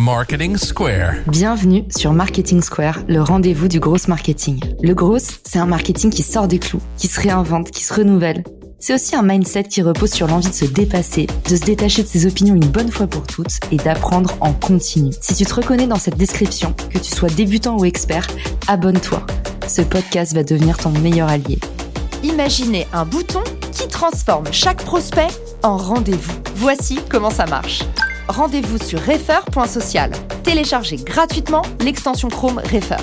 Marketing Square. Bienvenue sur Marketing Square, le rendez-vous du gros marketing. Le gros, c'est un marketing qui sort des clous, qui se réinvente, qui se renouvelle. C'est aussi un mindset qui repose sur l'envie de se dépasser, de se détacher de ses opinions une bonne fois pour toutes et d'apprendre en continu. Si tu te reconnais dans cette description, que tu sois débutant ou expert, abonne-toi. Ce podcast va devenir ton meilleur allié. Imaginez un bouton qui transforme chaque prospect en rendez-vous. Voici comment ça marche. Rendez-vous sur refer.social. Téléchargez gratuitement l'extension Chrome Refer.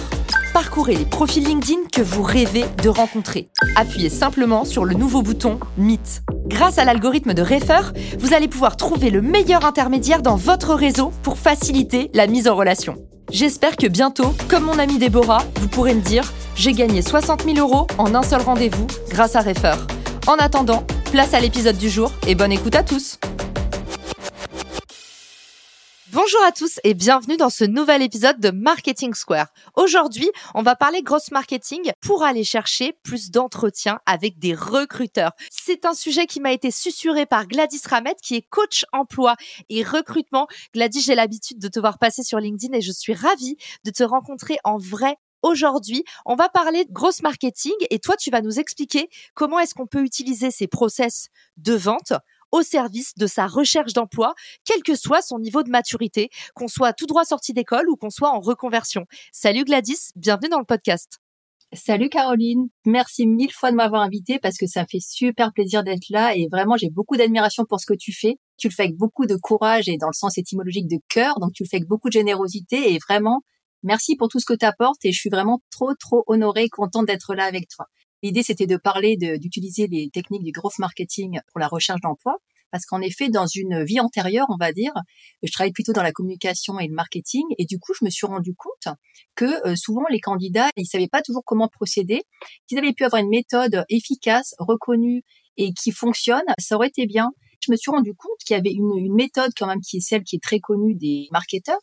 Parcourez les profils LinkedIn que vous rêvez de rencontrer. Appuyez simplement sur le nouveau bouton Meet. Grâce à l'algorithme de Refer, vous allez pouvoir trouver le meilleur intermédiaire dans votre réseau pour faciliter la mise en relation. J'espère que bientôt, comme mon ami Déborah, vous pourrez me dire j'ai gagné 60 000 euros en un seul rendez-vous grâce à Refer. En attendant, place à l'épisode du jour et bonne écoute à tous. Bonjour à tous et bienvenue dans ce nouvel épisode de Marketing Square. Aujourd'hui, on va parler gross marketing pour aller chercher plus d'entretiens avec des recruteurs. C'est un sujet qui m'a été susurré par Gladys Ramet qui est coach emploi et recrutement. Gladys, j'ai l'habitude de te voir passer sur LinkedIn et je suis ravie de te rencontrer en vrai Aujourd'hui, on va parler de gross marketing et toi, tu vas nous expliquer comment est-ce qu'on peut utiliser ces process de vente au service de sa recherche d'emploi, quel que soit son niveau de maturité, qu'on soit tout droit sorti d'école ou qu'on soit en reconversion. Salut Gladys, bienvenue dans le podcast. Salut Caroline, merci mille fois de m'avoir invité parce que ça fait super plaisir d'être là et vraiment j'ai beaucoup d'admiration pour ce que tu fais. Tu le fais avec beaucoup de courage et dans le sens étymologique de cœur, donc tu le fais avec beaucoup de générosité et vraiment merci pour tout ce que tu apportes et je suis vraiment trop trop honorée et contente d'être là avec toi. L'idée, c'était de parler d'utiliser les techniques du growth marketing pour la recherche d'emploi. Parce qu'en effet, dans une vie antérieure, on va dire, je travaille plutôt dans la communication et le marketing, et du coup, je me suis rendu compte que euh, souvent les candidats, ils savaient pas toujours comment procéder. Qu'ils avaient pu avoir une méthode efficace, reconnue et qui fonctionne, ça aurait été bien. Je me suis rendu compte qu'il y avait une, une méthode quand même qui est celle qui est très connue des marketeurs,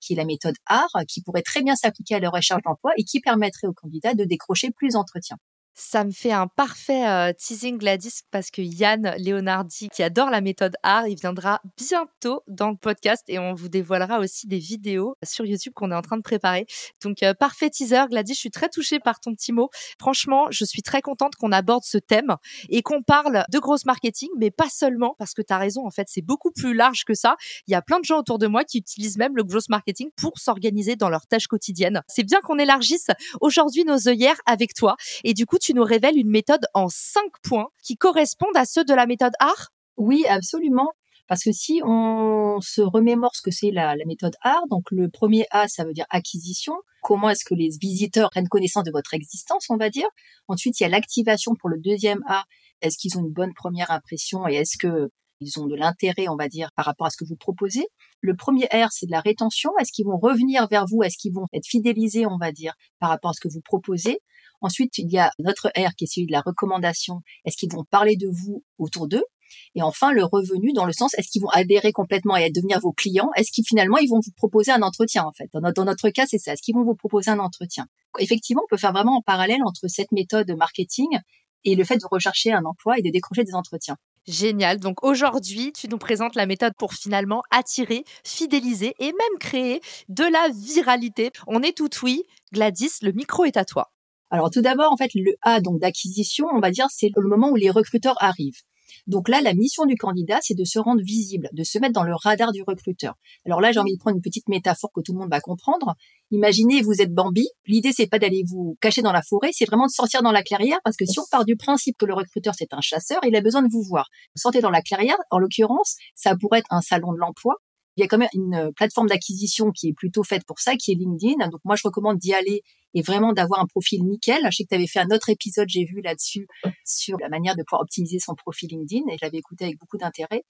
qui est la méthode ART, qui pourrait très bien s'appliquer à leur recherche d'emploi et qui permettrait aux candidats de décrocher plus d'entretiens. Ça me fait un parfait teasing Gladys parce que Yann Leonardi, qui adore la méthode art, il viendra bientôt dans le podcast et on vous dévoilera aussi des vidéos sur YouTube qu'on est en train de préparer. Donc parfait teaser Gladys, je suis très touchée par ton petit mot. Franchement, je suis très contente qu'on aborde ce thème et qu'on parle de grosse marketing, mais pas seulement parce que tu as raison, en fait, c'est beaucoup plus large que ça. Il y a plein de gens autour de moi qui utilisent même le gross marketing pour s'organiser dans leurs tâches quotidiennes. C'est bien qu'on élargisse aujourd'hui nos œillères avec toi et du coup, nous révèles une méthode en cinq points qui correspondent à ceux de la méthode art? Oui, absolument. Parce que si on se remémore ce que c'est la, méthode art, donc le premier A, ça veut dire acquisition. Comment est-ce que les visiteurs prennent connaissance de votre existence, on va dire? Ensuite, il y a l'activation pour le deuxième A. Est-ce qu'ils ont une bonne première impression et est-ce que ils ont de l'intérêt, on va dire, par rapport à ce que vous proposez. Le premier R, c'est de la rétention. Est-ce qu'ils vont revenir vers vous? Est-ce qu'ils vont être fidélisés, on va dire, par rapport à ce que vous proposez? Ensuite, il y a notre R qui est celui de la recommandation. Est-ce qu'ils vont parler de vous autour d'eux? Et enfin, le revenu dans le sens, est-ce qu'ils vont adhérer complètement et devenir vos clients? Est-ce qu'ils finalement, ils vont vous proposer un entretien en fait? Dans notre, cas, c'est ça. Est-ce qu'ils vont vous proposer un entretien? Effectivement, on peut faire vraiment en parallèle entre cette méthode marketing et le fait de rechercher un emploi et de décrocher des entretiens. Génial. Donc aujourd'hui, tu nous présentes la méthode pour finalement attirer, fidéliser et même créer de la viralité. On est tout oui. Gladys, le micro est à toi. Alors tout d'abord, en fait, le A donc d'acquisition, on va dire, c'est le moment où les recruteurs arrivent. Donc là, la mission du candidat, c'est de se rendre visible, de se mettre dans le radar du recruteur. Alors là, j'ai envie de prendre une petite métaphore que tout le monde va comprendre. Imaginez, vous êtes Bambi. L'idée, c'est pas d'aller vous cacher dans la forêt, c'est vraiment de sortir dans la clairière, parce que si on part du principe que le recruteur, c'est un chasseur, il a besoin de vous voir. Sortez dans la clairière, en l'occurrence, ça pourrait être un salon de l'emploi, il y a quand même une euh, plateforme d'acquisition qui est plutôt faite pour ça, qui est LinkedIn. Donc moi, je recommande d'y aller et vraiment d'avoir un profil nickel. Je sais que tu avais fait un autre épisode, j'ai vu là-dessus, sur la manière de pouvoir optimiser son profil LinkedIn et je l'avais écouté avec beaucoup d'intérêt.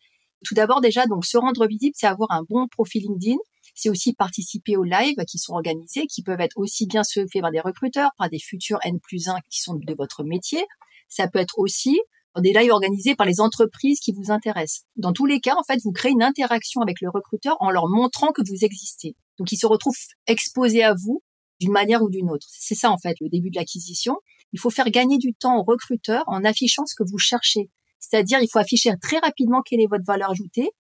Tout d'abord, déjà, donc se rendre visible, c'est avoir un bon profil LinkedIn. C'est aussi participer aux lives qui sont organisés, qui peuvent être aussi bien ceux faits par des recruteurs, par des futurs N plus 1 qui sont de votre métier. Ça peut être aussi des lives organisés par les entreprises qui vous intéressent. Dans tous les cas, en fait, vous créez une interaction avec le recruteur en leur montrant que vous existez. Donc, ils se retrouvent exposés à vous d'une manière ou d'une autre. C'est ça, en fait, le début de l'acquisition. Il faut faire gagner du temps au recruteur en affichant ce que vous cherchez. C'est-à-dire, il faut afficher très rapidement quelle est votre valeur ajoutée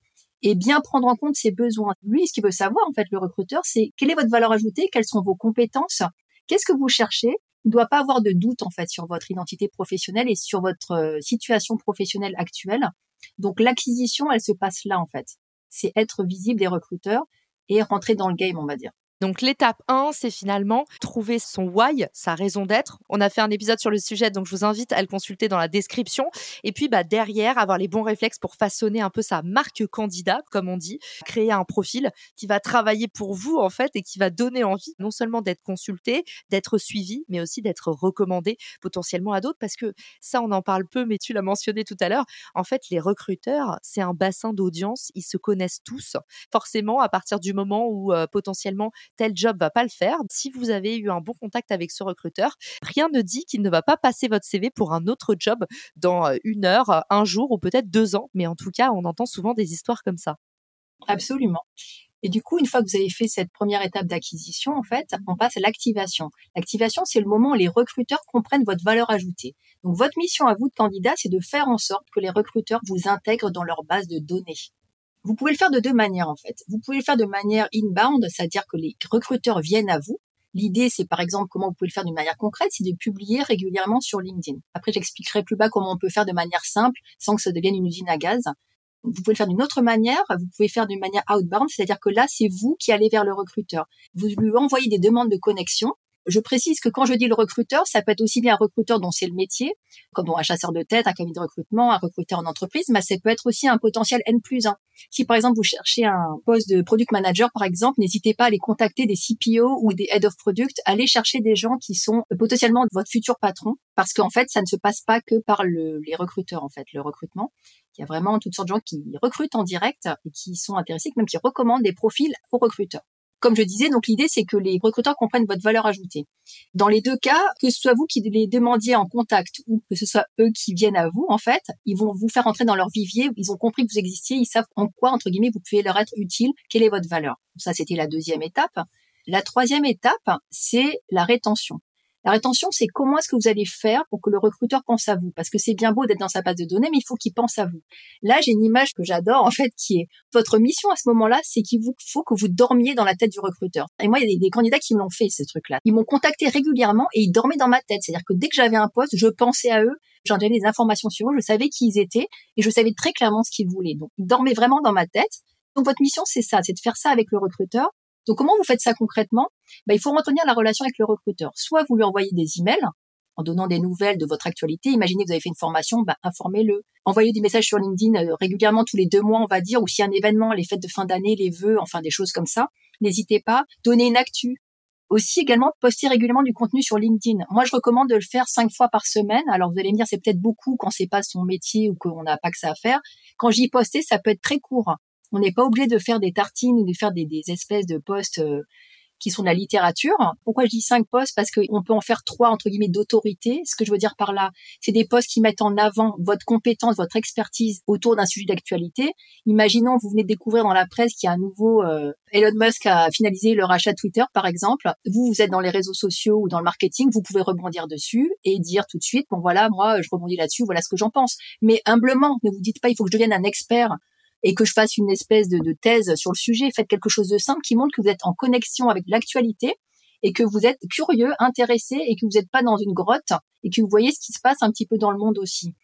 et bien prendre en compte ses besoins. Lui, ce qu'il veut savoir, en fait, le recruteur, c'est quelle est votre valeur ajoutée, quelles sont vos compétences, qu'est-ce que vous cherchez. Il ne doit pas avoir de doute, en fait, sur votre identité professionnelle et sur votre euh, situation professionnelle actuelle. Donc, l'acquisition, elle se passe là, en fait. C'est être visible des recruteurs et rentrer dans le game, on va dire. Donc l'étape 1, c'est finalement trouver son why, sa raison d'être. On a fait un épisode sur le sujet, donc je vous invite à le consulter dans la description. Et puis bah, derrière, avoir les bons réflexes pour façonner un peu sa marque candidat, comme on dit, créer un profil qui va travailler pour vous en fait et qui va donner envie non seulement d'être consulté, d'être suivi, mais aussi d'être recommandé potentiellement à d'autres. Parce que ça, on en parle peu, mais tu l'as mentionné tout à l'heure. En fait, les recruteurs, c'est un bassin d'audience, ils se connaissent tous. Forcément, à partir du moment où euh, potentiellement tel job va pas le faire. Si vous avez eu un bon contact avec ce recruteur, rien ne dit qu'il ne va pas passer votre CV pour un autre job dans euh, une heure, euh, un jour ou peut-être deux ans. Mais en tout cas, on entend souvent des histoires comme ça. Absolument. Et du coup, une fois que vous avez fait cette première étape d'acquisition, en fait, on passe à l'activation. L'activation, c'est le moment où les recruteurs comprennent votre valeur ajoutée. Donc, votre mission à vous de candidat, c'est de faire en sorte que les recruteurs vous intègrent dans leur base de données. Vous pouvez le faire de deux manières en fait. Vous pouvez le faire de manière inbound, c'est-à-dire que les recruteurs viennent à vous. L'idée, c'est par exemple comment vous pouvez le faire d'une manière concrète, c'est de publier régulièrement sur LinkedIn. Après, j'expliquerai plus bas comment on peut faire de manière simple sans que ça devienne une usine à gaz. Vous pouvez le faire d'une autre manière, vous pouvez faire d'une manière outbound, c'est-à-dire que là, c'est vous qui allez vers le recruteur. Vous lui envoyez des demandes de connexion je précise que quand je dis le recruteur, ça peut être aussi bien un recruteur dont c'est le métier, comme un chasseur de tête, un cabinet de recrutement, un recruteur en entreprise, mais ça peut être aussi un potentiel N plus 1. Si par exemple vous cherchez un poste de product manager, par exemple, n'hésitez pas à aller contacter des CPO ou des head of product, allez chercher des gens qui sont potentiellement votre futur patron, parce qu'en fait, ça ne se passe pas que par les recruteurs, en fait, le recrutement. Il y a vraiment toutes sortes de gens qui recrutent en direct et qui sont intéressés, même qui recommandent des profils aux recruteurs. Comme je disais, donc l'idée c'est que les recruteurs comprennent votre valeur ajoutée. Dans les deux cas, que ce soit vous qui les demandiez en contact ou que ce soit eux qui viennent à vous, en fait, ils vont vous faire entrer dans leur vivier. Ils ont compris que vous existiez, ils savent en quoi entre guillemets vous pouvez leur être utile, quelle est votre valeur. Ça c'était la deuxième étape. La troisième étape, c'est la rétention. La rétention, c'est comment est-ce que vous allez faire pour que le recruteur pense à vous? Parce que c'est bien beau d'être dans sa base de données, mais il faut qu'il pense à vous. Là, j'ai une image que j'adore, en fait, qui est votre mission à ce moment-là, c'est qu'il vous faut que vous dormiez dans la tête du recruteur. Et moi, il y a des, candidats qui me l'ont fait, ce truc-là. Ils m'ont contacté régulièrement et ils dormaient dans ma tête. C'est-à-dire que dès que j'avais un poste, je pensais à eux, j'en donnais des informations sur eux, je savais qui ils étaient et je savais très clairement ce qu'ils voulaient. Donc, ils dormaient vraiment dans ma tête. Donc, votre mission, c'est ça, c'est de faire ça avec le recruteur donc comment vous faites ça concrètement? Bah, Il faut retenir la relation avec le recruteur. Soit vous lui envoyez des emails en donnant des nouvelles de votre actualité. Imaginez vous avez fait une formation, bah, informez-le. Envoyez des messages sur LinkedIn euh, régulièrement tous les deux mois, on va dire, ou si un événement, les fêtes de fin d'année, les vœux, enfin des choses comme ça. N'hésitez pas. Donnez une actu. Aussi également poster régulièrement du contenu sur LinkedIn. Moi, je recommande de le faire cinq fois par semaine. Alors vous allez me dire c'est peut-être beaucoup quand c'est pas son métier ou qu'on n'a pas que ça à faire. Quand j'y poster, ça peut être très court. On n'est pas obligé de faire des tartines ou de faire des, espèces de postes euh, qui sont de la littérature. Pourquoi je dis cinq postes Parce qu'on peut en faire trois entre guillemets d'autorité. Ce que je veux dire par là, c'est des postes qui mettent en avant votre compétence, votre expertise autour d'un sujet d'actualité. Imaginons, vous venez de découvrir dans la presse qu'il y a un nouveau euh, Elon Musk a finalisé le rachat de Twitter, par exemple. Vous, vous êtes dans les réseaux sociaux ou dans le marketing, vous pouvez rebondir dessus et dire tout de suite, bon voilà, moi, je rebondis là-dessus, voilà ce que j'en pense. Mais humblement, ne vous dites pas, il faut que je devienne un expert et que je fasse une espèce de, thèse sur le sujet. Faites quelque chose de simple qui montre que vous êtes en connexion avec l'actualité et que vous êtes curieux, intéressé et que vous n'êtes pas dans une grotte et que vous voyez ce qui se passe un petit peu dans le monde aussi.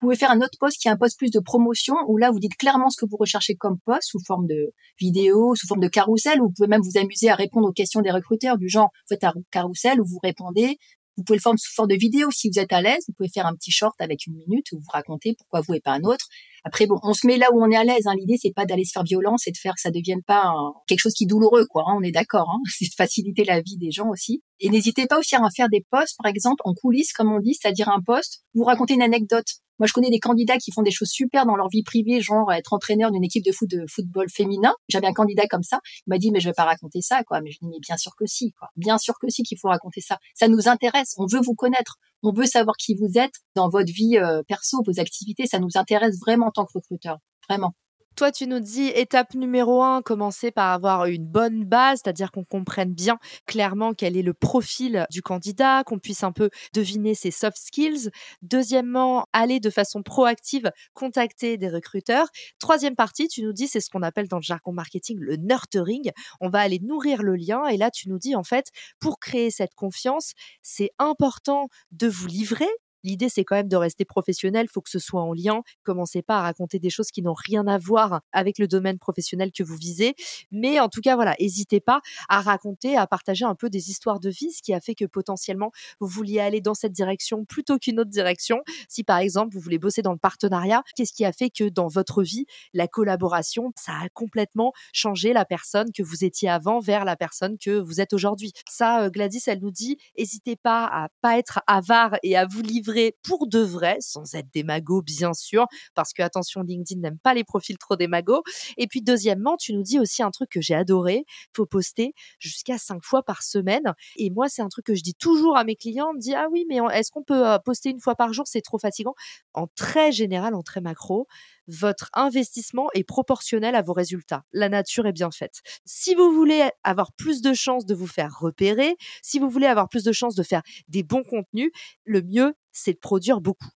Vous pouvez faire un autre poste qui est un poste plus de promotion où là vous dites clairement ce que vous recherchez comme poste sous forme de vidéo, sous forme de carrousel. Vous pouvez même vous amuser à répondre aux questions des recruteurs du genre vous faites un carrousel où vous répondez. Vous pouvez le faire sous forme de vidéo si vous êtes à l'aise. Vous pouvez faire un petit short avec une minute où vous racontez pourquoi vous et pas un autre. Après, bon, on se met là où on est à l'aise. Hein. L'idée, c'est pas d'aller se faire violence et de faire que ça devienne pas quelque chose qui est douloureux, quoi. Hein. On est d'accord. Hein. C'est de faciliter la vie des gens aussi. Et n'hésitez pas aussi à faire des posts, par exemple, en coulisses, comme on dit, c'est-à-dire un post, vous racontez une anecdote. Moi, je connais des candidats qui font des choses super dans leur vie privée, genre être entraîneur d'une équipe de foot de football féminin. J'avais un candidat comme ça. Il m'a dit, mais je vais pas raconter ça, quoi. Mais je dis, mais bien sûr que si, quoi. Bien sûr que si qu'il faut raconter ça. Ça nous intéresse. On veut vous connaître. On veut savoir qui vous êtes dans votre vie euh, perso, vos activités. Ça nous intéresse vraiment en tant que recruteur. Vraiment. Toi, tu nous dis étape numéro un, commencer par avoir une bonne base, c'est-à-dire qu'on comprenne bien clairement quel est le profil du candidat, qu'on puisse un peu deviner ses soft skills. Deuxièmement, aller de façon proactive contacter des recruteurs. Troisième partie, tu nous dis, c'est ce qu'on appelle dans le jargon marketing le nurturing. On va aller nourrir le lien et là, tu nous dis en fait, pour créer cette confiance, c'est important de vous livrer L'idée, c'est quand même de rester professionnel. Faut que ce soit en lien. Commencez pas à raconter des choses qui n'ont rien à voir avec le domaine professionnel que vous visez. Mais en tout cas, voilà, n'hésitez pas à raconter, à partager un peu des histoires de vie, ce qui a fait que potentiellement vous vouliez aller dans cette direction plutôt qu'une autre direction. Si par exemple vous voulez bosser dans le partenariat, qu'est-ce qui a fait que dans votre vie, la collaboration, ça a complètement changé la personne que vous étiez avant vers la personne que vous êtes aujourd'hui? Ça, euh, Gladys, elle nous dit, n'hésitez pas à pas être avare et à vous livrer pour de vrai, sans être des magots bien sûr, parce que attention, LinkedIn n'aime pas les profils trop des magots. Et puis deuxièmement, tu nous dis aussi un truc que j'ai adoré, faut poster jusqu'à cinq fois par semaine. Et moi, c'est un truc que je dis toujours à mes clients, on me dit ah oui, mais est-ce qu'on peut euh, poster une fois par jour, c'est trop fatigant. En très général, en très macro, votre investissement est proportionnel à vos résultats. La nature est bien faite. Si vous voulez avoir plus de chances de vous faire repérer, si vous voulez avoir plus de chances de faire des bons contenus, le mieux, c'est de produire beaucoup.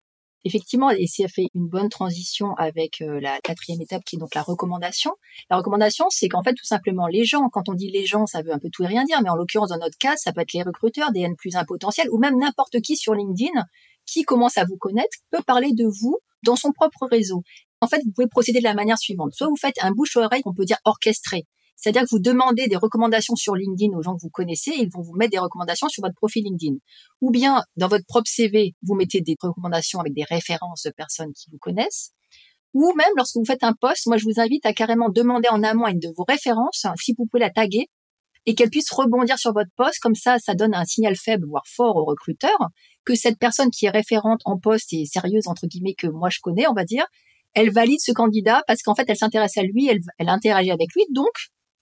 Effectivement, et ça fait une bonne transition avec euh, la quatrième étape qui est donc la recommandation. La recommandation, c'est qu'en fait, tout simplement, les gens, quand on dit les gens, ça veut un peu tout et rien dire, mais en l'occurrence, dans notre cas, ça peut être les recruteurs, des N plus un potentiel, ou même n'importe qui sur LinkedIn qui commence à vous connaître, peut parler de vous dans son propre réseau. En fait, vous pouvez procéder de la manière suivante. Soit vous faites un bouche-oreille qu'on peut dire orchestré. C'est-à-dire que vous demandez des recommandations sur LinkedIn aux gens que vous connaissez et ils vont vous mettre des recommandations sur votre profil LinkedIn. Ou bien, dans votre propre CV, vous mettez des recommandations avec des références de personnes qui vous connaissent. Ou même, lorsque vous faites un post, moi, je vous invite à carrément demander en amont une de vos références, si vous pouvez la taguer, et qu'elle puisse rebondir sur votre poste. Comme ça, ça donne un signal faible, voire fort au recruteur, que cette personne qui est référente en poste et sérieuse, entre guillemets, que moi je connais, on va dire, elle valide ce candidat parce qu'en fait, elle s'intéresse à lui, elle, elle interagit avec lui. Donc,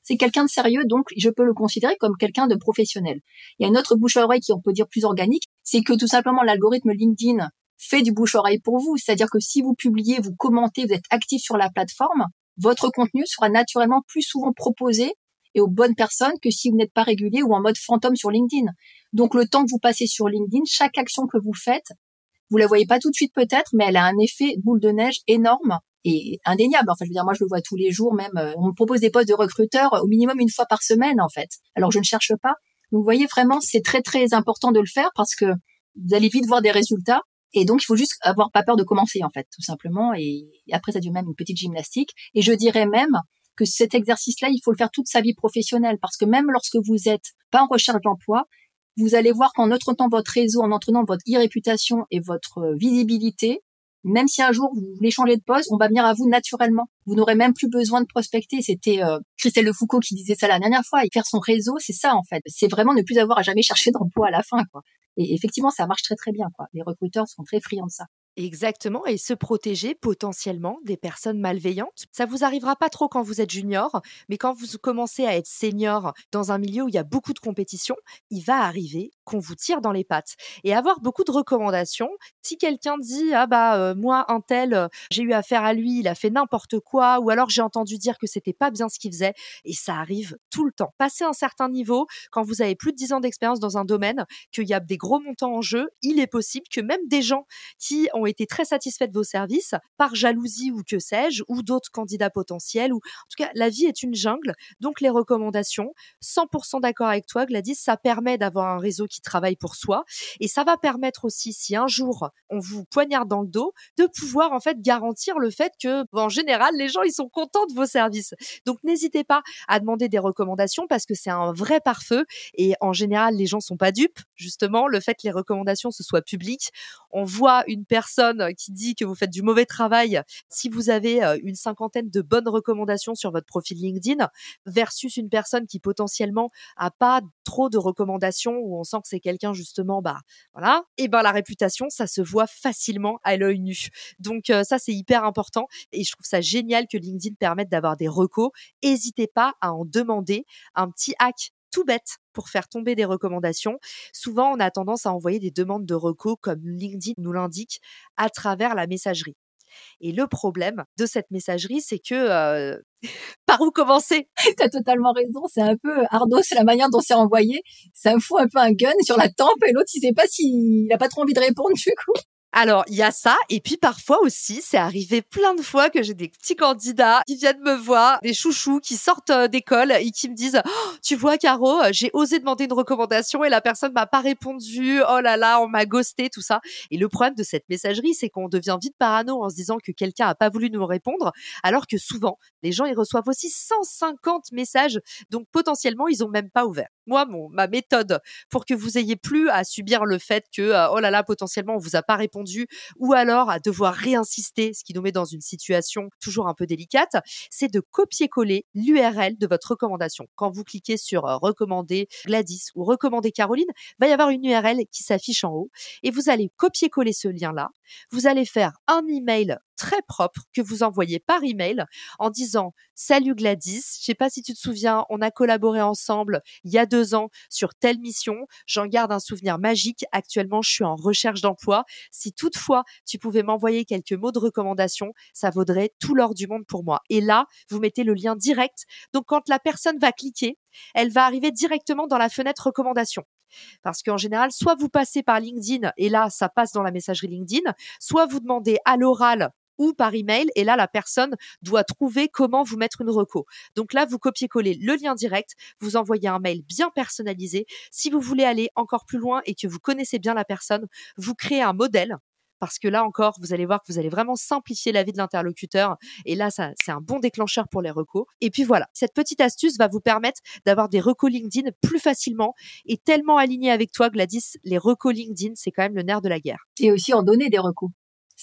c'est quelqu'un de sérieux, donc je peux le considérer comme quelqu'un de professionnel. Il y a une autre bouche-oreille qui on peut dire plus organique, c'est que tout simplement l'algorithme LinkedIn fait du bouche-oreille pour vous. C'est-à-dire que si vous publiez, vous commentez, vous êtes actif sur la plateforme, votre contenu sera naturellement plus souvent proposé et aux bonnes personnes que si vous n'êtes pas régulier ou en mode fantôme sur LinkedIn. Donc le temps que vous passez sur LinkedIn, chaque action que vous faites, vous la voyez pas tout de suite peut-être, mais elle a un effet boule de neige énorme et indéniable. Enfin, je veux dire, moi, je le vois tous les jours, même. Euh, on me propose des postes de recruteur au minimum une fois par semaine, en fait. Alors, je ne cherche pas. Donc, vous voyez, vraiment, c'est très, très important de le faire parce que vous allez vite voir des résultats. Et donc, il faut juste avoir pas peur de commencer, en fait, tout simplement. Et après, ça devient même une petite gymnastique. Et je dirais même que cet exercice-là, il faut le faire toute sa vie professionnelle parce que même lorsque vous êtes pas en recherche d'emploi, vous allez voir qu'en entretenant votre réseau, en entraînant votre e-réputation et votre euh, visibilité, même si un jour vous voulez changer de poste, on va venir à vous naturellement. Vous n'aurez même plus besoin de prospecter. C'était euh, Christelle Le Foucault qui disait ça la dernière fois. Et faire son réseau, c'est ça en fait. C'est vraiment ne plus avoir à jamais chercher d'emploi à la fin. Quoi. Et effectivement, ça marche très très bien. Quoi. Les recruteurs sont très friands de ça. Exactement, et se protéger potentiellement des personnes malveillantes. Ça vous arrivera pas trop quand vous êtes junior, mais quand vous commencez à être senior dans un milieu où il y a beaucoup de compétition, il va arriver qu'on vous tire dans les pattes et avoir beaucoup de recommandations. Si quelqu'un dit ah bah euh, moi un tel euh, j'ai eu affaire à lui, il a fait n'importe quoi ou alors j'ai entendu dire que c'était pas bien ce qu'il faisait et ça arrive tout le temps. Passer un certain niveau quand vous avez plus de 10 ans d'expérience dans un domaine, qu'il y a des gros montants en jeu, il est possible que même des gens qui ont été très satisfaits de vos services par jalousie ou que sais-je ou d'autres candidats potentiels ou en tout cas la vie est une jungle donc les recommandations 100% d'accord avec toi Gladys ça permet d'avoir un réseau qui travaille pour soi. Et ça va permettre aussi, si un jour on vous poignarde dans le dos, de pouvoir en fait garantir le fait que, en général, les gens ils sont contents de vos services. Donc n'hésitez pas à demander des recommandations parce que c'est un vrai pare-feu. Et en général, les gens sont pas dupes. Justement, le fait que les recommandations se soient publiques, on voit une personne qui dit que vous faites du mauvais travail. Si vous avez une cinquantaine de bonnes recommandations sur votre profil LinkedIn versus une personne qui potentiellement a pas trop de recommandations où on sent que c'est quelqu'un justement, bah voilà, et ben la réputation, ça se voit facilement à l'œil nu. Donc ça c'est hyper important et je trouve ça génial que LinkedIn permette d'avoir des recos. N'hésitez pas à en demander un petit hack tout bête pour faire tomber des recommandations. Souvent, on a tendance à envoyer des demandes de recos, comme LinkedIn nous l'indique, à travers la messagerie. Et le problème de cette messagerie, c'est que euh, par où commencer? T'as totalement raison. C'est un peu ardos la manière dont c'est envoyé. Ça me fout un peu un gun sur la tempe et l'autre, il sait pas s'il a pas trop envie de répondre du coup. Alors, il y a ça. Et puis parfois aussi, c'est arrivé plein de fois que j'ai des petits candidats qui viennent me voir, des chouchous qui sortent euh, d'école et qui me disent oh, Tu vois, Caro, j'ai osé demander une recommandation et la personne m'a pas répondu. Oh là là, on m'a ghosté, tout ça. Et le problème de cette messagerie, c'est qu'on devient vite parano en se disant que quelqu'un a pas voulu nous répondre, alors que souvent, les gens, ils reçoivent aussi 150 messages. Donc, potentiellement, ils ont même pas ouvert. Moi, mon, ma méthode pour que vous ayez plus à subir le fait que, euh, oh là là, potentiellement, on vous a pas répondu ou alors à devoir réinsister, ce qui nous met dans une situation toujours un peu délicate, c'est de copier-coller l'URL de votre recommandation. Quand vous cliquez sur euh, recommander Gladys ou recommander Caroline, va y avoir une URL qui s'affiche en haut et vous allez copier-coller ce lien-là. Vous allez faire un email très propre que vous envoyez par email en disant Salut Gladys, je sais pas si tu te souviens, on a collaboré ensemble il y a deux ans sur telle mission. J'en garde un souvenir magique. Actuellement, je suis en recherche d'emploi. Si toutefois tu pouvais m'envoyer quelques mots de recommandation, ça vaudrait tout l'or du monde pour moi. Et là, vous mettez le lien direct. Donc quand la personne va cliquer, elle va arriver directement dans la fenêtre recommandation. Parce qu'en général, soit vous passez par LinkedIn et là, ça passe dans la messagerie LinkedIn, soit vous demandez à l'oral ou par email. Et là, la personne doit trouver comment vous mettre une reco. Donc là, vous copiez-collez le lien direct, vous envoyez un mail bien personnalisé. Si vous voulez aller encore plus loin et que vous connaissez bien la personne, vous créez un modèle parce que là encore, vous allez voir que vous allez vraiment simplifier la vie de l'interlocuteur. Et là, c'est un bon déclencheur pour les recos. Et puis voilà, cette petite astuce va vous permettre d'avoir des recos LinkedIn plus facilement et tellement alignés avec toi, Gladys. Les recos LinkedIn, c'est quand même le nerf de la guerre. Et aussi en donner des recos.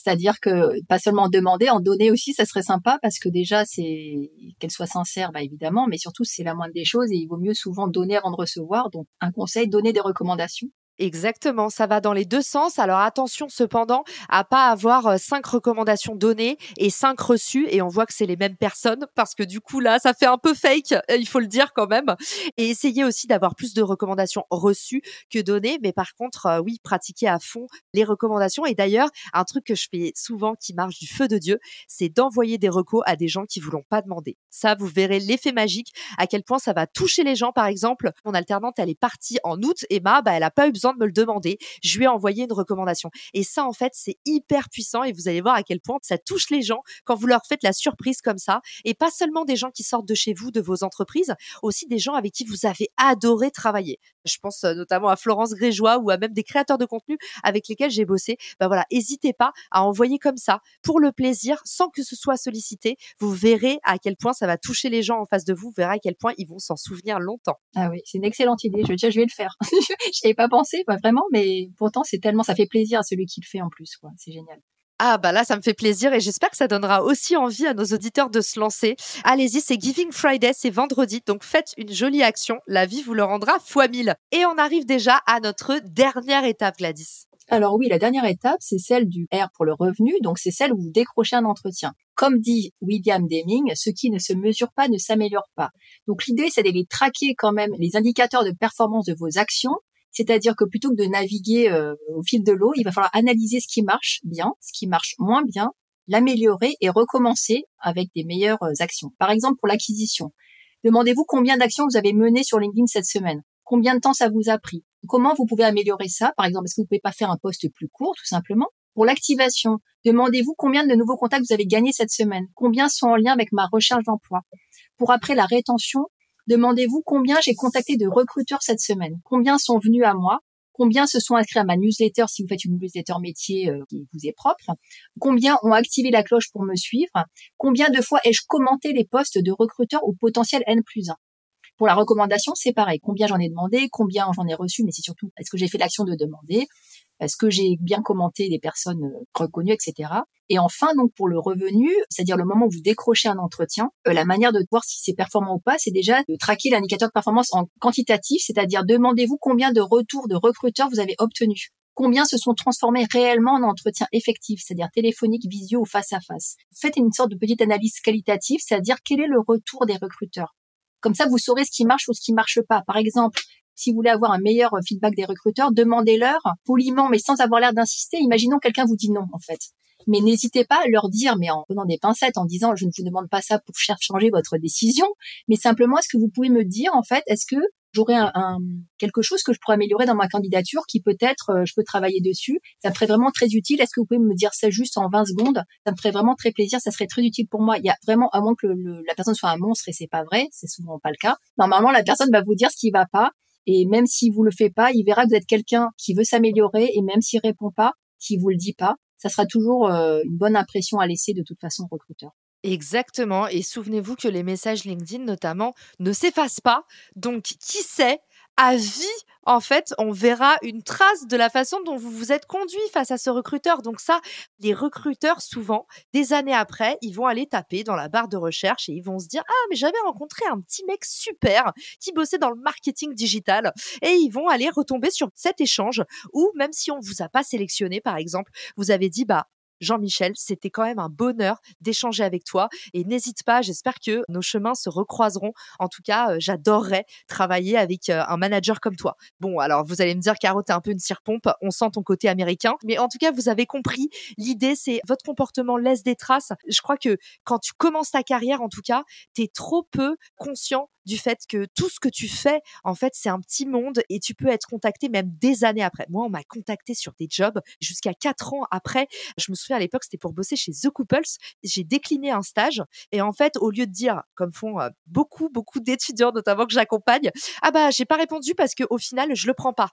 C'est-à-dire que pas seulement demander, en donner aussi, ça serait sympa parce que déjà c'est qu'elle soit sincère, bah évidemment, mais surtout c'est la moindre des choses et il vaut mieux souvent donner avant de recevoir. Donc un conseil, donner des recommandations. Exactement, ça va dans les deux sens. Alors attention cependant à pas avoir euh, cinq recommandations données et cinq reçues et on voit que c'est les mêmes personnes parce que du coup là ça fait un peu fake, euh, il faut le dire quand même. Et essayez aussi d'avoir plus de recommandations reçues que données, mais par contre euh, oui pratiquez à fond les recommandations. Et d'ailleurs un truc que je fais souvent qui marche du feu de Dieu, c'est d'envoyer des recos à des gens qui vous l'ont pas demandé. Ça vous verrez l'effet magique à quel point ça va toucher les gens. Par exemple, mon alternante elle est partie en août bah, bah elle a pas eu besoin de me le demander. Je lui ai envoyé une recommandation. Et ça, en fait, c'est hyper puissant et vous allez voir à quel point ça touche les gens quand vous leur faites la surprise comme ça. Et pas seulement des gens qui sortent de chez vous, de vos entreprises, aussi des gens avec qui vous avez adoré travailler. Je pense euh, notamment à Florence Grégeois ou à même des créateurs de contenu avec lesquels j'ai bossé. Ben voilà, n'hésitez pas à envoyer comme ça pour le plaisir sans que ce soit sollicité. Vous verrez à quel point ça va toucher les gens en face de vous. Vous verrez à quel point ils vont s'en souvenir longtemps. Ah oui, c'est une excellente idée. Je, je vais le faire. je n'y avais pas pensé, pas vraiment, mais pourtant c'est tellement, ça fait plaisir à celui qui le fait en plus, quoi. C'est génial. Ah bah là, ça me fait plaisir et j'espère que ça donnera aussi envie à nos auditeurs de se lancer. Allez-y, c'est Giving Friday, c'est vendredi, donc faites une jolie action, la vie vous le rendra fois mille. Et on arrive déjà à notre dernière étape, Gladys. Alors oui, la dernière étape, c'est celle du R pour le revenu, donc c'est celle où vous décrochez un entretien. Comme dit William Deming, ce qui ne se mesure pas ne s'améliore pas. Donc l'idée, c'est d'aller traquer quand même les indicateurs de performance de vos actions c'est-à-dire que plutôt que de naviguer euh, au fil de l'eau, il va falloir analyser ce qui marche bien, ce qui marche moins bien, l'améliorer et recommencer avec des meilleures euh, actions. Par exemple, pour l'acquisition, demandez-vous combien d'actions vous avez menées sur LinkedIn cette semaine? Combien de temps ça vous a pris? Comment vous pouvez améliorer ça? Par exemple, est-ce que vous pouvez pas faire un poste plus court, tout simplement? Pour l'activation, demandez-vous combien de nouveaux contacts vous avez gagnés cette semaine? Combien sont en lien avec ma recherche d'emploi? Pour après la rétention, Demandez-vous combien j'ai contacté de recruteurs cette semaine, combien sont venus à moi, combien se sont inscrits à ma newsletter si vous faites une newsletter métier euh, qui vous est propre, combien ont activé la cloche pour me suivre, combien de fois ai-je commenté les postes de recruteurs au potentiel N plus 1. Pour la recommandation, c'est pareil. Combien j'en ai demandé, combien j'en ai reçu, mais c'est surtout est-ce que j'ai fait l'action de demander, est-ce que j'ai bien commenté des personnes euh, reconnues, etc. Et enfin, donc pour le revenu, c'est-à-dire le moment où vous décrochez un entretien, euh, la manière de voir si c'est performant ou pas, c'est déjà de traquer l'indicateur de performance en quantitatif, c'est-à-dire demandez-vous combien de retours de recruteurs vous avez obtenus combien se sont transformés réellement en entretien effectif, c'est-à-dire téléphonique, visio ou face à face. Faites une sorte de petite analyse qualitative, c'est-à-dire quel est le retour des recruteurs. Comme ça, vous saurez ce qui marche ou ce qui marche pas. Par exemple, si vous voulez avoir un meilleur feedback des recruteurs, demandez-leur poliment, mais sans avoir l'air d'insister. Imaginons quelqu'un vous dit non, en fait. Mais n'hésitez pas à leur dire, mais en prenant des pincettes, en disant, je ne vous demande pas ça pour changer votre décision, mais simplement, est-ce que vous pouvez me dire, en fait, est-ce que j'aurais un, quelque chose que je pourrais améliorer dans ma candidature qui peut-être euh, je peux travailler dessus? Ça me ferait vraiment très utile. Est-ce que vous pouvez me dire ça juste en 20 secondes? Ça me ferait vraiment très plaisir. Ça serait très utile pour moi. Il y a vraiment, à moins que la personne soit un monstre et c'est pas vrai, c'est souvent pas le cas. Normalement, la personne va vous dire ce qui va pas. Et même si vous le faites pas, il verra que vous êtes quelqu'un qui veut s'améliorer et même s'il répond pas, qui vous le dit pas, ça sera toujours euh, une bonne impression à laisser de toute façon au recruteur. Exactement. Et souvenez-vous que les messages LinkedIn, notamment, ne s'effacent pas. Donc, qui sait, à vie, en fait, on verra une trace de la façon dont vous vous êtes conduit face à ce recruteur. Donc ça, les recruteurs, souvent, des années après, ils vont aller taper dans la barre de recherche et ils vont se dire, ah, mais j'avais rencontré un petit mec super qui bossait dans le marketing digital. Et ils vont aller retomber sur cet échange où, même si on vous a pas sélectionné, par exemple, vous avez dit, bah, Jean-Michel, c'était quand même un bonheur d'échanger avec toi et n'hésite pas, j'espère que nos chemins se recroiseront. En tout cas, euh, j'adorerais travailler avec euh, un manager comme toi. Bon, alors vous allez me dire, Caro, t'es un peu une cire-pompe, on sent ton côté américain, mais en tout cas, vous avez compris, l'idée, c'est votre comportement laisse des traces. Je crois que quand tu commences ta carrière, en tout cas, t'es trop peu conscient du fait que tout ce que tu fais, en fait, c'est un petit monde et tu peux être contacté même des années après. Moi, on m'a contacté sur des jobs jusqu'à quatre ans après. Je me souviens à l'époque, c'était pour bosser chez The Couples. J'ai décliné un stage et en fait, au lieu de dire, comme font euh, beaucoup, beaucoup d'étudiants, notamment que j'accompagne, ah bah, j'ai pas répondu parce que au final, je le prends pas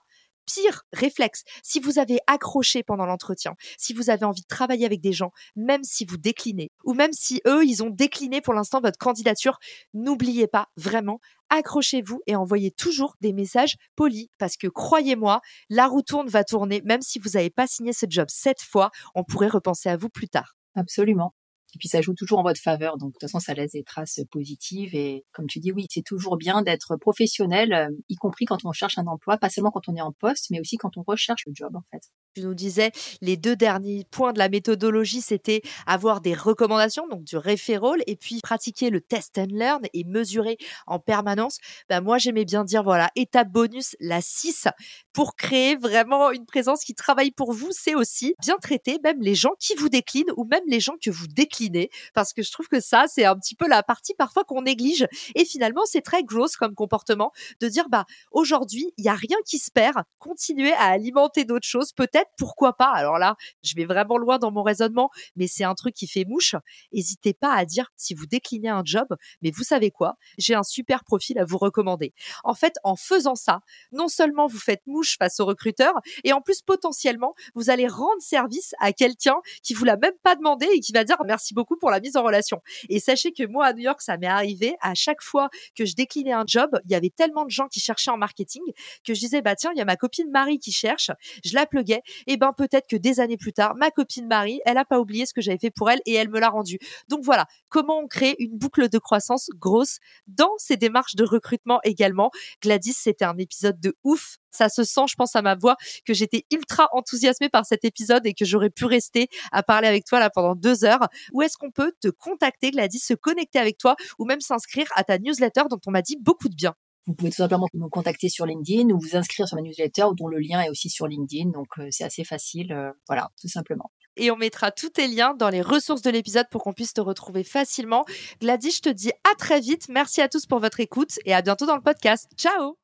pire réflexe, si vous avez accroché pendant l'entretien, si vous avez envie de travailler avec des gens, même si vous déclinez, ou même si eux, ils ont décliné pour l'instant votre candidature, n'oubliez pas vraiment, accrochez-vous et envoyez toujours des messages polis, parce que croyez-moi, la roue tourne va tourner, même si vous n'avez pas signé ce job cette fois, on pourrait repenser à vous plus tard. Absolument. Et puis ça joue toujours en votre faveur, donc de toute façon ça laisse des traces positives. Et comme tu dis, oui, c'est toujours bien d'être professionnel, euh, y compris quand on cherche un emploi, pas seulement quand on est en poste, mais aussi quand on recherche le job en fait. Tu nous disais les deux derniers points de la méthodologie, c'était avoir des recommandations, donc du referral, et puis pratiquer le test and learn et mesurer en permanence. Ben moi j'aimais bien dire voilà étape bonus la 6 pour créer vraiment une présence qui travaille pour vous, c'est aussi bien traiter même les gens qui vous déclinent ou même les gens que vous déclinez parce que je trouve que ça, c'est un petit peu la partie parfois qu'on néglige. Et finalement, c'est très gross comme comportement de dire, bah, aujourd'hui, il y a rien qui se perd. Continuer à alimenter d'autres choses, peut-être, pourquoi pas? Alors là, je vais vraiment loin dans mon raisonnement, mais c'est un truc qui fait mouche. N'hésitez pas à dire si vous déclinez un job, mais vous savez quoi? J'ai un super profil à vous recommander. En fait, en faisant ça, non seulement vous faites mouche face au recruteur, et en plus, potentiellement, vous allez rendre service à quelqu'un qui vous l'a même pas demandé et qui va dire merci beaucoup pour la mise en relation. Et sachez que moi, à New York, ça m'est arrivé à chaque fois que je déclinais un job, il y avait tellement de gens qui cherchaient en marketing que je disais, bah tiens, il y a ma copine Marie qui cherche. Je la pluguais. Et ben, peut-être que des années plus tard, ma copine Marie, elle a pas oublié ce que j'avais fait pour elle et elle me l'a rendu. Donc voilà, comment on crée une boucle de croissance grosse dans ces démarches de recrutement également? Gladys, c'était un épisode de ouf ça se sent, je pense, à ma voix, que j'étais ultra enthousiasmée par cet épisode et que j'aurais pu rester à parler avec toi là pendant deux heures. Où est-ce qu'on peut te contacter, Gladys, se connecter avec toi ou même s'inscrire à ta newsletter dont on m'a dit beaucoup de bien? Vous pouvez tout simplement me contacter sur LinkedIn ou vous inscrire sur ma newsletter dont le lien est aussi sur LinkedIn. Donc, euh, c'est assez facile. Euh, voilà, tout simplement. Et on mettra tous tes liens dans les ressources de l'épisode pour qu'on puisse te retrouver facilement. Gladys, je te dis à très vite. Merci à tous pour votre écoute et à bientôt dans le podcast. Ciao!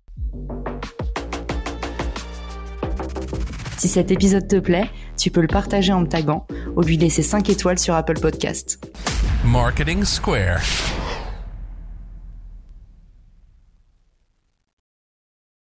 Si cet épisode te plaît, tu peux le partager en me taguant ou lui laisser 5 étoiles sur Apple Podcast. Marketing Square.